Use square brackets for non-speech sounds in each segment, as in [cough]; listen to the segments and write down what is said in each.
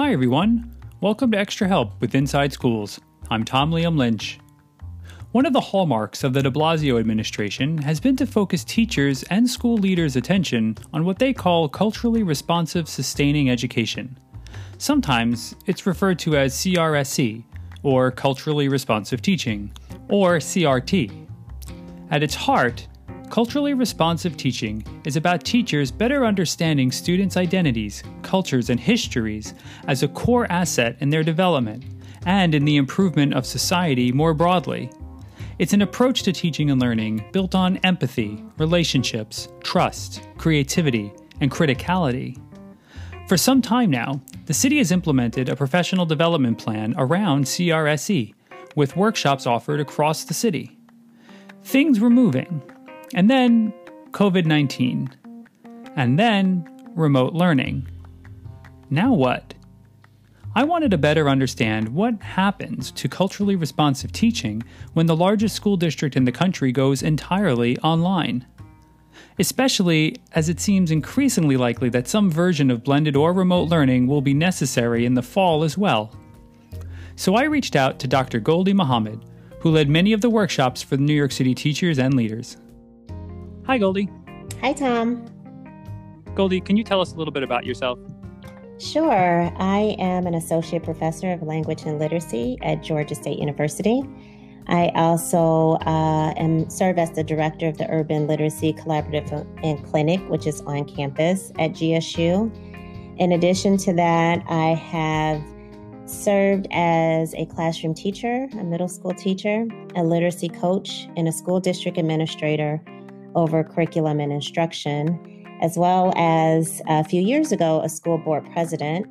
Hi, everyone. Welcome to Extra Help with Inside Schools. I'm Tom Liam Lynch. One of the hallmarks of the de Blasio administration has been to focus teachers and school leaders' attention on what they call culturally responsive sustaining education. Sometimes it's referred to as CRSE, or Culturally Responsive Teaching, or CRT. At its heart, culturally responsive teaching is about teachers better understanding students' identities, cultures, and histories as a core asset in their development and in the improvement of society more broadly. It's an approach to teaching and learning built on empathy, relationships, trust, creativity, and criticality. For some time now, the city has implemented a professional development plan around CRSE, with workshops offered across the city. Things were moving, and then COVID 19, and then remote learning. Now what? I wanted to better understand what happens to culturally responsive teaching when the largest school district in the country goes entirely online. Especially as it seems increasingly likely that some version of blended or remote learning will be necessary in the fall as well. So I reached out to Dr. Gholdy Muhammad, who led many of the workshops for the New York City teachers and leaders. Hi, Gholdy. Hi, Tom. Gholdy, can you tell us a little bit about yourself? Sure. I am an associate professor of language and literacy at Georgia State University. I also uh, am serve as the director of the Urban Literacy Collaborative and Clinic, which is on campus at GSU. In addition to that, I have served as a classroom teacher, a middle school teacher, a literacy coach, and a school district administrator over curriculum and instruction as well as a few years ago, a school board president.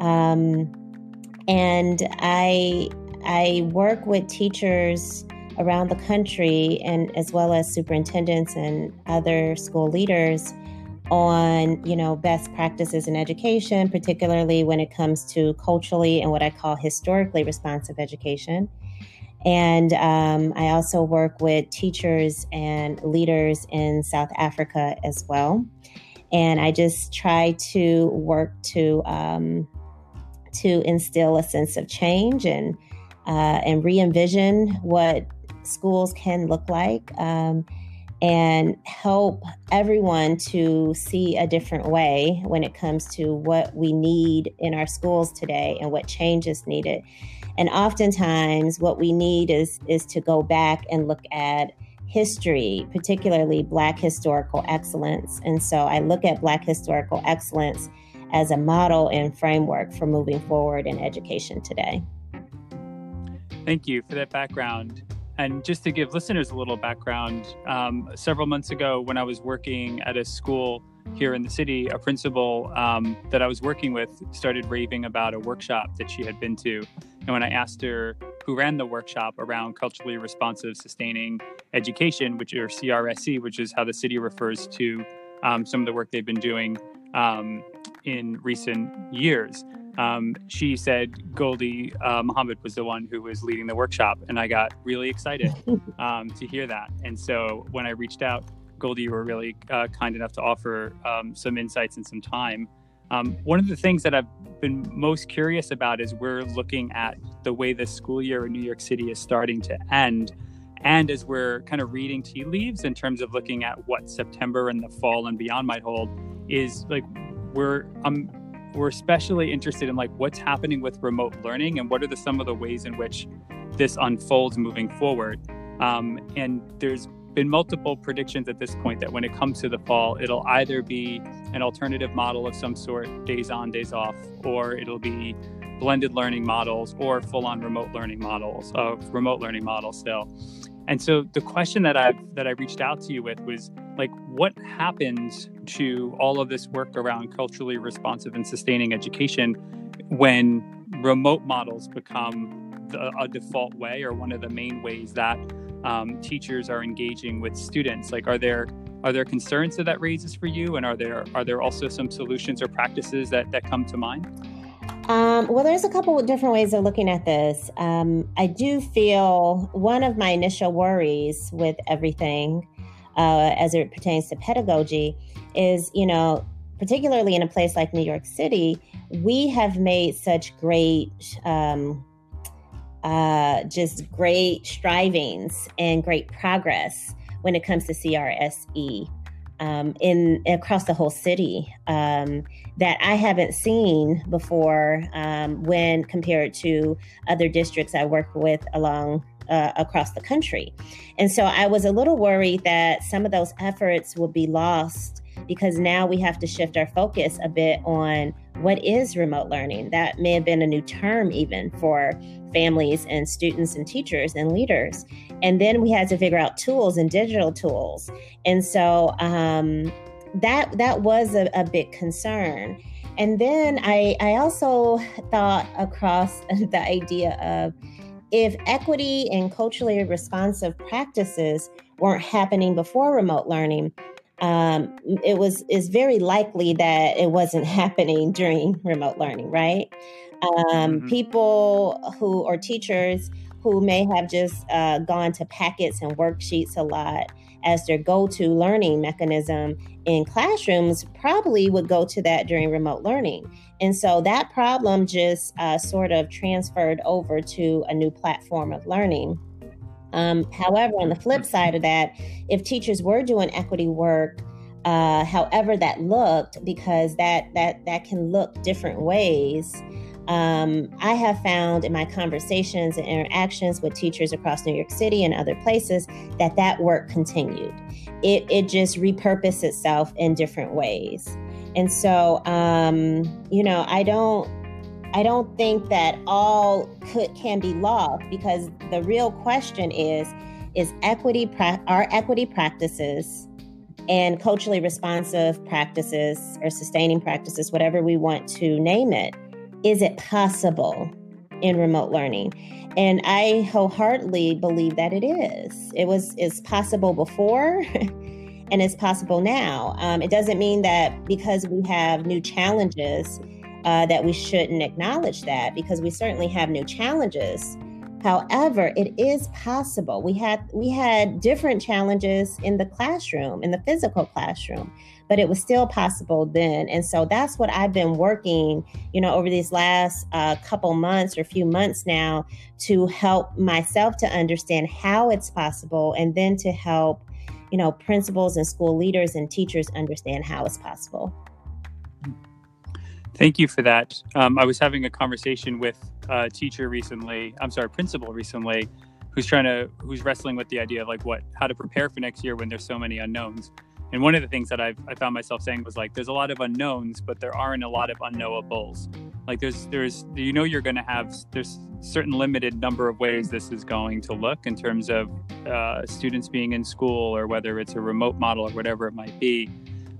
Um, and I, I work with teachers around the country and as well as superintendents and other school leaders on you know best practices in education particularly when it comes to culturally and what i call historically responsive education and um, I also work with teachers and leaders in South Africa as well. And I just try to work to um, to instill a sense of change and uh, and re-envision what schools can look like. Um, and help everyone to see a different way when it comes to what we need in our schools today and what change is needed. And oftentimes, what we need is is to go back and look at history, particularly Black historical excellence. And so, I look at Black historical excellence as a model and framework for moving forward in education today. Thank you for that background. And just to give listeners a little background, um, several months ago, when I was working at a school here in the city, a principal um, that I was working with started raving about a workshop that she had been to. And when I asked her who ran the workshop around culturally responsive sustaining education, which or CRSE, which is how the city refers to um, some of the work they've been doing um, in recent years, um, she said Gholdy uh, Muhammad was the one who was leading the workshop, and I got really excited [laughs] um, to hear that. And so when I reached out, Goldie, you were really uh, kind enough to offer um, some insights and some time. Um, one of the things that I've been most curious about is we're looking at the way the school year in New York City is starting to end. And as we're kind of reading tea leaves in terms of looking at what September and the fall and beyond might hold, is like we're um, we're especially interested in like what's happening with remote learning and what are the some of the ways in which this unfolds moving forward. Um, and there's been multiple predictions at this point that when it comes to the fall, it'll either be an alternative model of some sort, days on, days off, or it'll be blended learning models or full-on remote learning models, uh, remote learning models still. And so the question that I that I reached out to you with was like, what happens to all of this work around culturally responsive and sustaining education when remote models become the, a default way or one of the main ways that um, teachers are engaging with students? Like, are there are there concerns that that raises for you, and are there are there also some solutions or practices that that come to mind? Um, well, there's a couple of different ways of looking at this. Um, I do feel one of my initial worries with everything uh, as it pertains to pedagogy is, you know, particularly in a place like New York City, we have made such great, um, uh, just great strivings and great progress when it comes to CRSE um, in across the whole city um, that I haven't seen before um, when compared to other districts I work with along uh, across the country. And so I was a little worried that some of those efforts would be lost because now we have to shift our focus a bit on what is remote learning. That may have been a new term even for families and students and teachers and leaders. And then we had to figure out tools and digital tools. And so um, that that was a, a big concern. And then I, I also thought across [laughs] the idea of if equity and culturally responsive practices weren't happening before remote learning, um, it was is very likely that it wasn't [laughs] happening during remote learning, right? Um, mm-hmm. People who or teachers who may have just uh, gone to packets and worksheets a lot as their go-to learning mechanism in classrooms probably would go to that during remote learning and so that problem just uh, sort of transferred over to a new platform of learning um, however, on the flip side of that, if teachers were doing equity work, uh, however that looked, because that that that can look different ways. Um, I have found in my conversations and interactions with teachers across New York City and other places that that work continued. It, it just repurposed itself in different ways. And so, um, you know, I don't I don't think that all could can be lost because the real question is is equity our equity practices and culturally responsive practices or sustaining practices whatever we want to name it is it possible in remote learning and i wholeheartedly believe that it is it was is possible before [laughs] and it's possible now um, it doesn't mean that because we have new challenges uh, that we shouldn't acknowledge that because we certainly have new challenges. However, it is possible. We had we had different challenges in the classroom, in the physical classroom, but it was still possible then. And so that's what I've been working, you know, over these last uh, couple months or few months now to help myself to understand how it's possible, and then to help, you know, principals and school leaders and teachers understand how it's possible. Thank you for that. Um, I was having a conversation with a teacher recently. I'm sorry, principal recently, who's trying to who's wrestling with the idea of like what how to prepare for next year when there's so many unknowns. And one of the things that I've I found myself saying was like, there's a lot of unknowns, but there aren't a lot of unknowables. Like there's there's you know you're going to have there's certain limited number of ways this is going to look in terms of uh, students being in school or whether it's a remote model or whatever it might be.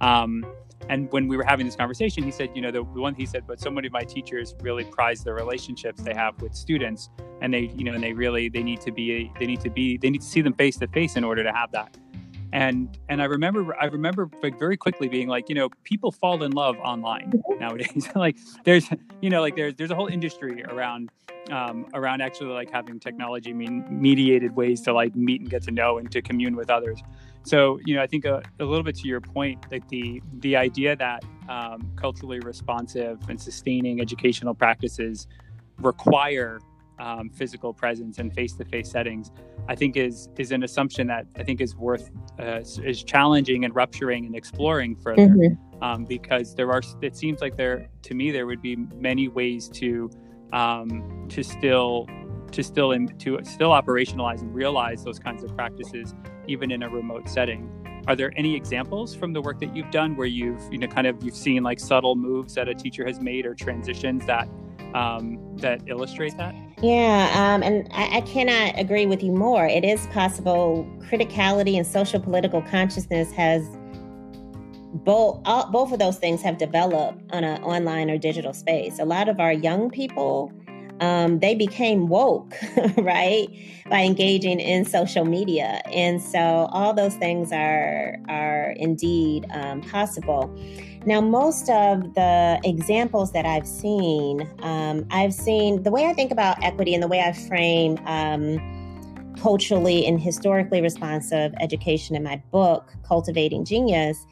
Um, and when we were having this conversation, he said, you know, the, the one he said, but so many of my teachers really prize the relationships they have with students, and they, you know, and they really they need to be they need to be they need to see them face to face in order to have that. And and I remember I remember like very quickly being like, you know, people fall in love online mm-hmm. nowadays. [laughs] like there's you know like there's there's a whole industry around um, around actually like having technology mean mediated ways to like meet and get to know and to commune with others. So, you know, I think a, a little bit to your point, like the the idea that um, culturally responsive and sustaining educational practices require um, physical presence and face-to-face settings, I think is is an assumption that I think is worth uh, is challenging and rupturing and exploring further, mm-hmm. um, because there are it seems like there to me there would be many ways to um, to still to still in, to still operationalize and realize those kinds of practices even in a remote setting. Are there any examples from the work that you've done where you've you know kind of you've seen like subtle moves that a teacher has made or transitions that um, that illustrate that? Yeah um, and I, I, cannot agree with you more. It is possible criticality and social political consciousness has both all, both of those things have developed on an online or digital space. A lot of our young people um, they became woke, [laughs] right, by engaging in social media, and so all those things are are indeed um, possible. Now, most of the examples that I've seen, um, I've seen the way I think about equity and the way I frame um, culturally and historically responsive education in my book, Cultivating Genius.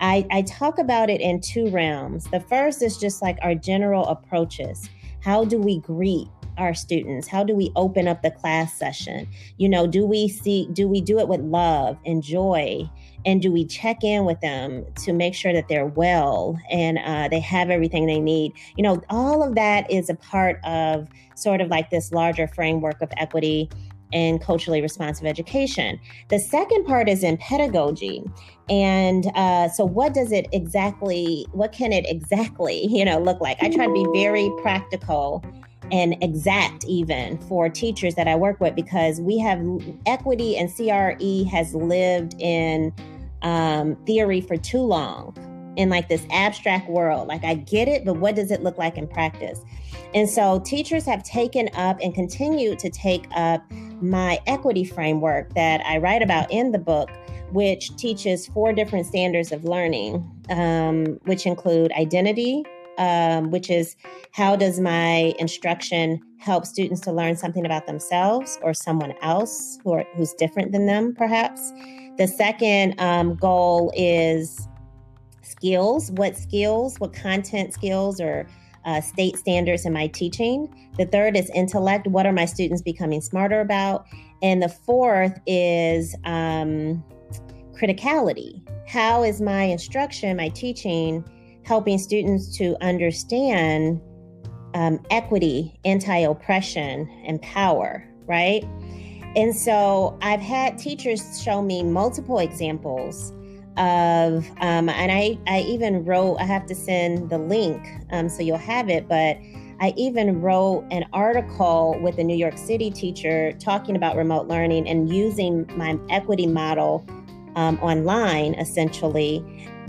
I, I talk about it in two realms. The first is just like our general approaches. How do we greet our students? How do we open up the class session? You know, do we see, do we do it with love and joy? And do we check in with them to make sure that they're well and uh, they have everything they need? You know, all of that is a part of sort of like this larger framework of equity and culturally responsive education. The second part is in pedagogy. And uh, so, what does it exactly, what can it exactly, [laughs] you know, look like? I try to be very practical and exact even for teachers that I work with because we have equity and CRE has lived in um, theory for too long in like this abstract world. Like I get it, but what does it look like in practice? And so teachers have taken up and continue to take up my equity framework that I write about in the book, which teaches four different standards of learning, um, which include identity, um, which is how does my instruction help students to learn something about themselves or someone else who are, who's different than them, perhaps. The second um, goal is skills. What skills, what content skills or uh, state standards in my teaching. The third is intellect. What are my students becoming smarter about? And the fourth is um, criticality. How is my instruction, my teaching, helping students to understand um, equity, anti oppression, and power, right? And so I've had teachers show me multiple examples of um, and I, I even wrote i have to send the link um, so you'll have it but i even wrote an article with a new york city teacher talking about remote learning and using my equity model um, online essentially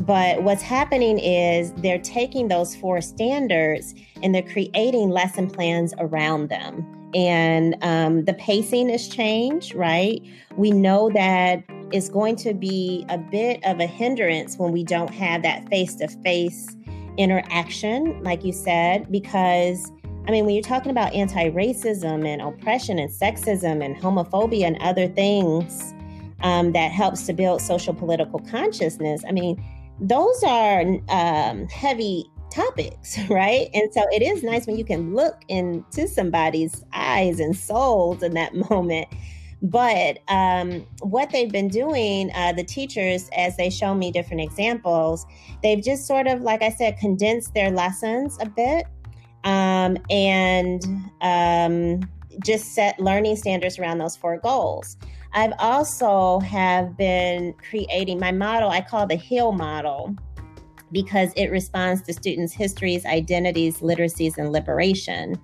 but what's happening is they're taking those four standards and they're creating lesson plans around them and um, the pacing has changed, right? We know that it's going to be a bit of a hindrance when we don't have that face to face interaction, like you said, because I mean, when you're talking about anti racism and oppression and sexism and homophobia and other things um, that helps to build social political consciousness, I mean, those are um, heavy topics, [laughs] right? And so it is nice when you can look into somebody's eyes and souls in that [laughs] moment. But um, what they've been doing, uh, the teachers, as they show me different examples, they've just sort of, like I said, condensed their lessons a bit um, and um, just set learning standards around those four goals. I've also have been creating my model. I call the Hill model because it responds to students' histories, identities, literacies, and liberation.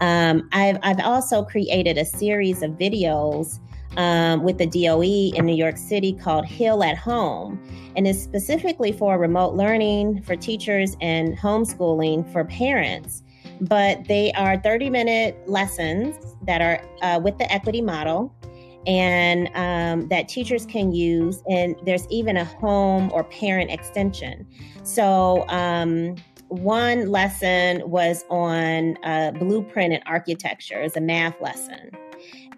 Um, I've, I've also created a series of videos um, with the DOE in New York City called Heal at Home. And it's specifically for remote learning for teachers and homeschooling for parents. But they are 30 minute lessons that are uh, with the equity model and um, that teachers can use. And there's even a home or parent extension. So, um, one lesson was on blueprint and architecture as a math lesson.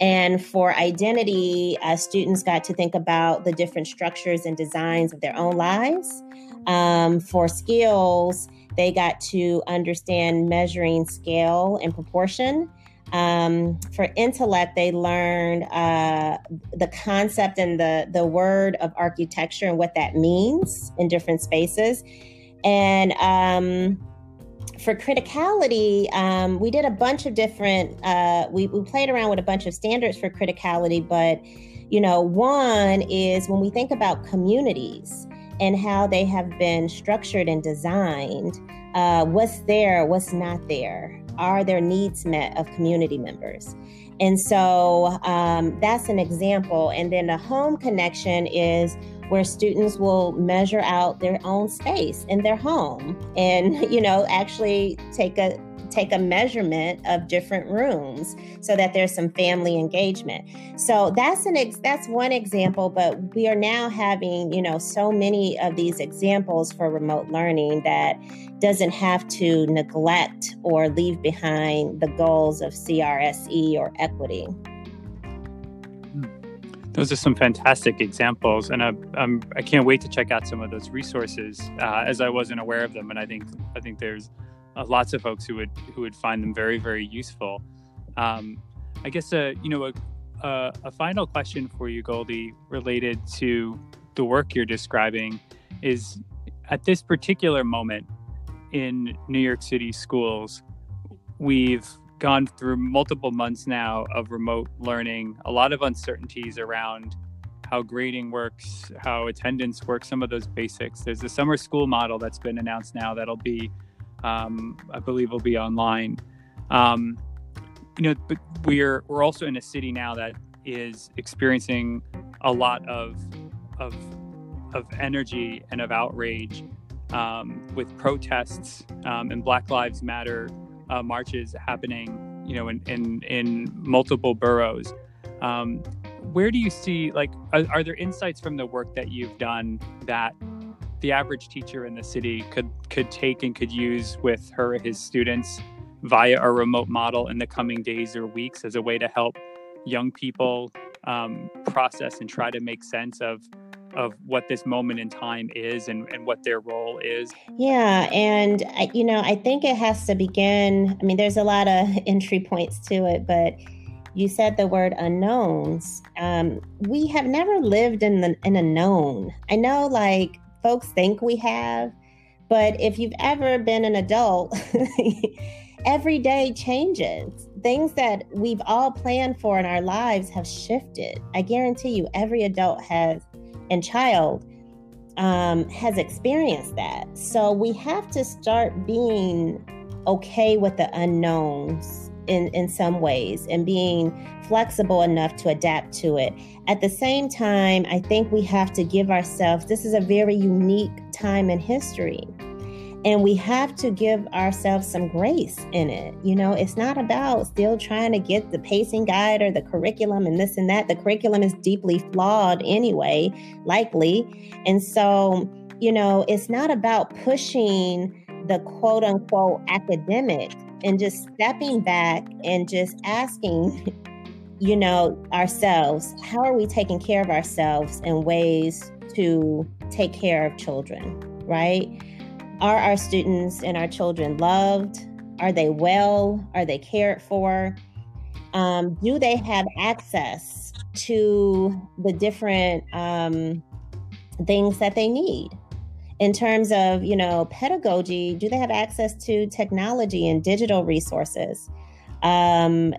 And for identity, uh, students got to think about the different structures and designs of their own lives. Um, for skills, they got to understand measuring scale and proportion um, for intellect, they learned uh, the concept and the the word of architecture and what that means in different spaces. And um, for criticality, um, we did a bunch of different. Uh, we we played around with a bunch of standards for criticality, but you know, one is when we think about communities and how they have been structured and designed. Uh, what's there? What's not there? are their needs met of community members? And so um, that's an example. And then the home connection is where students will measure out their own space in their home and, [laughs] you know, actually take a take a measurement of different rooms so that there's some family engagement. So that's an ex- that's one example, but we are now having, you know, so many of these examples for remote learning that doesn't have to neglect or leave behind the goals of CRSE or equity. Those are some fantastic examples, and I, I'm, I can't wait to check out some of those resources uh, as I wasn't aware of them. And I think I think there's uh, lots of folks who would who would find them very very useful. Um, I guess uh, you know a, a, a final question for you, Gholdy, related to the work you're describing, is at this particular moment in New York City schools, we've gone through multiple months now of remote learning, a lot of uncertainties around how grading works, how attendance works, some of those basics. There's a summer school model that's been announced now that'll be, um, I believe, will be online. Um, you know, but we're we're also in a city now that is experiencing a lot of of of energy and of outrage um, with protests um, and Black Lives Matter uh, marches happening, you know, in in, in multiple boroughs. Um, where do you see like are, are, there insights from the work that you've done that the average teacher in the city could could take and could use with her his students via a remote model in the coming days or weeks as a way to help young people um, process and try to make sense of of what this moment in time is and, and what their role is? Yeah. And, I, you know, I think it has to begin. I mean, there's a lot of [laughs] entry points to it, but you said the word unknowns. Um, we have never lived in, the, in a known. I know, like, folks think we have, but if you've ever been an adult, [laughs] every day changes. Things that we've all planned for in our lives have shifted. I guarantee you, every adult has and child um, has experienced that. So we have to start being okay with the unknowns in, in some ways and being flexible enough to adapt to it. At the same time, I think we have to give ourselves this is a very unique time in history. And we have to give ourselves some grace in it. You know, it's not about still trying to get the pacing guide or the curriculum and this and that. The curriculum is deeply flawed anyway, likely. And so, you know, it's not about pushing the quote unquote academic and just stepping back and just asking, [laughs] you know, ourselves, how are we taking care of ourselves in ways to take care of children, right? Are our students and our children loved? Are they well? Are they cared for? Um, do they have access to the different um, things that they need? In terms of, you know, pedagogy, do they have access to technology and digital resources? Um,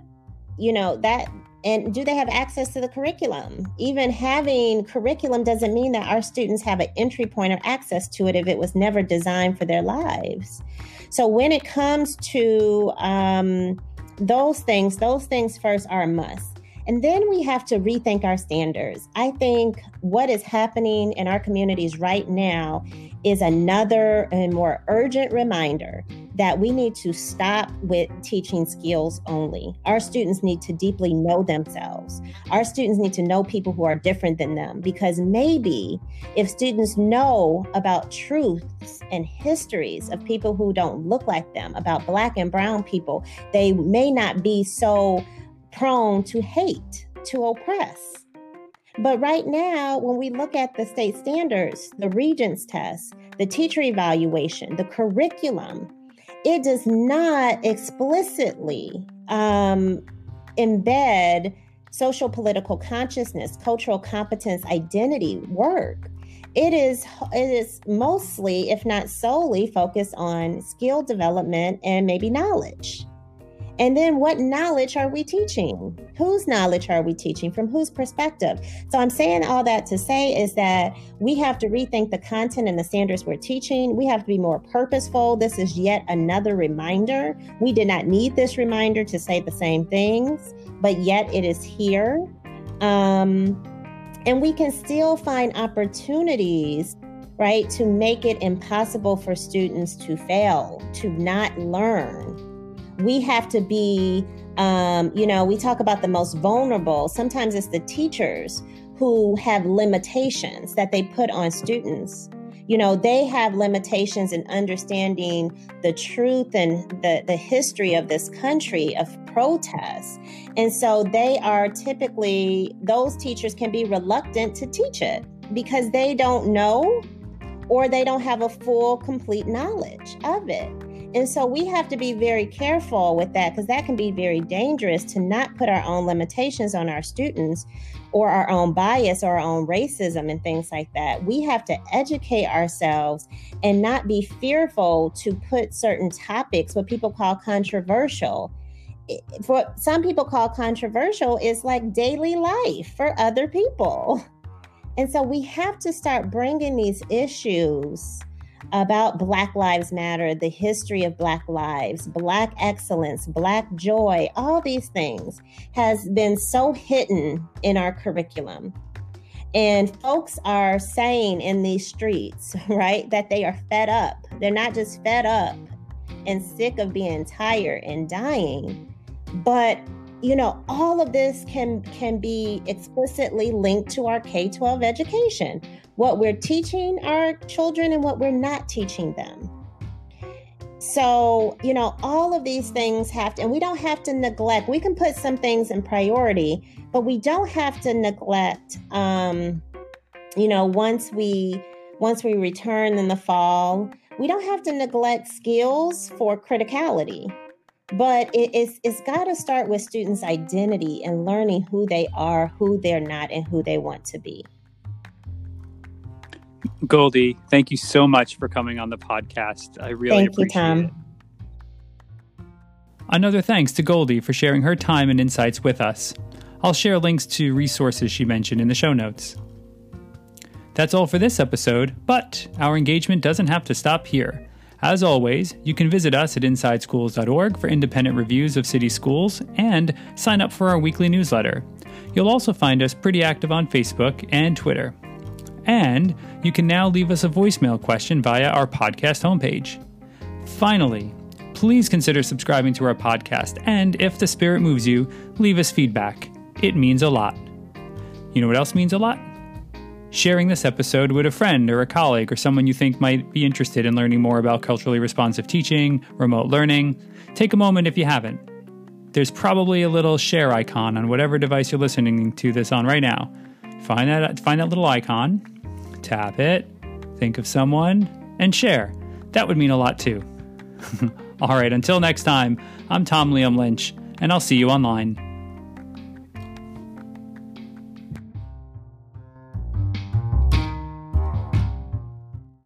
you know, that and do they have access to the curriculum? Even having curriculum doesn't mean that our students have an entry point or access to it if it was never designed for their lives. So when it comes to um, those things, those things first are a must. And then we have to rethink our standards. I think what is happening in our communities right now is another and more urgent reminder that we need to stop with teaching skills only. Our students need to deeply know themselves. Our students need to know people who are different than them because maybe if students know about truths and histories of people who don't look like them, about Black and Brown people, they may not be so prone to hate, to oppress. But right now, when we look at the state standards, the Regents test, the teacher evaluation, the curriculum, it does not explicitly um, embed social political consciousness, cultural competence, identity work. It is it is mostly, if not solely, focused on skill development and maybe knowledge. And then what knowledge are we teaching? Whose knowledge are we teaching? From whose perspective? So I'm saying all that to say is that we have to rethink the content and the standards we're teaching. We have to be more purposeful. This is yet another reminder. We did not need this reminder to say the same things, but yet it is here. Um, and we can still find opportunities right to make it impossible for students to fail to not learn we have to be, um, you know, we talk about the most vulnerable. Sometimes it's the teachers who have limitations that they put on students. you know, they have limitations in understanding the truth and the, the history of this country of protests. And so they are typically, those teachers can be reluctant to teach it because they don't know or they don't have a full, complete knowledge of it. And so we have to be very careful with that because that can be very dangerous to not put our own limitations on our students or our own bias or our own racism and things like that. We have to educate ourselves and not be fearful to put certain topics, what people call controversial. For some people call controversial is like daily life for other people. And so we have to start bringing these issues about Black Lives Matter, the history of Black lives, Black excellence, Black joy, all these things has been so hidden in our curriculum. And folks are saying in these streets, [laughs] right, that they are fed up. They're not just fed up and sick of being tired and dying, but you know all of this can can be explicitly linked to our K-12 education what we're teaching our children and what we're not teaching them. So, you know, all of these things have to, and we don't have to neglect, we can put some things in priority, but we don't have to neglect, um, you know, once we, once we return in the fall, we don't have to neglect skills for criticality but it, it's it's got to start with students identity and learning who they are who they're not and who they want to be Gholdy, thank you so much for coming on the podcast. I really thank appreciate you, Tom. it. Another thanks to Gholdy for sharing her time and insights with us. I'll share links to resources she mentioned in the show notes. That's all for this episode, but our engagement doesn't have to stop here. As always, you can visit us at insideschools.org for independent reviews of city schools and sign up for our weekly newsletter. You'll also find us pretty active on Facebook and Twitter. And you can now leave us a voicemail question via our podcast homepage. Finally, please consider subscribing to our podcast, and if the spirit moves you, leave us feedback. It means a lot. You know what else means a lot? Sharing this episode with a friend or a colleague or someone you think might be interested in learning more about culturally responsive teaching, remote learning. Take a moment if you haven't. There's probably a little share icon on whatever device you're listening to this on right now. Find that find that little icon, tap it, think of someone, and share. That would mean a lot too. [laughs] All right, until next time, I'm Tom Liam Lynch, and I'll see you online.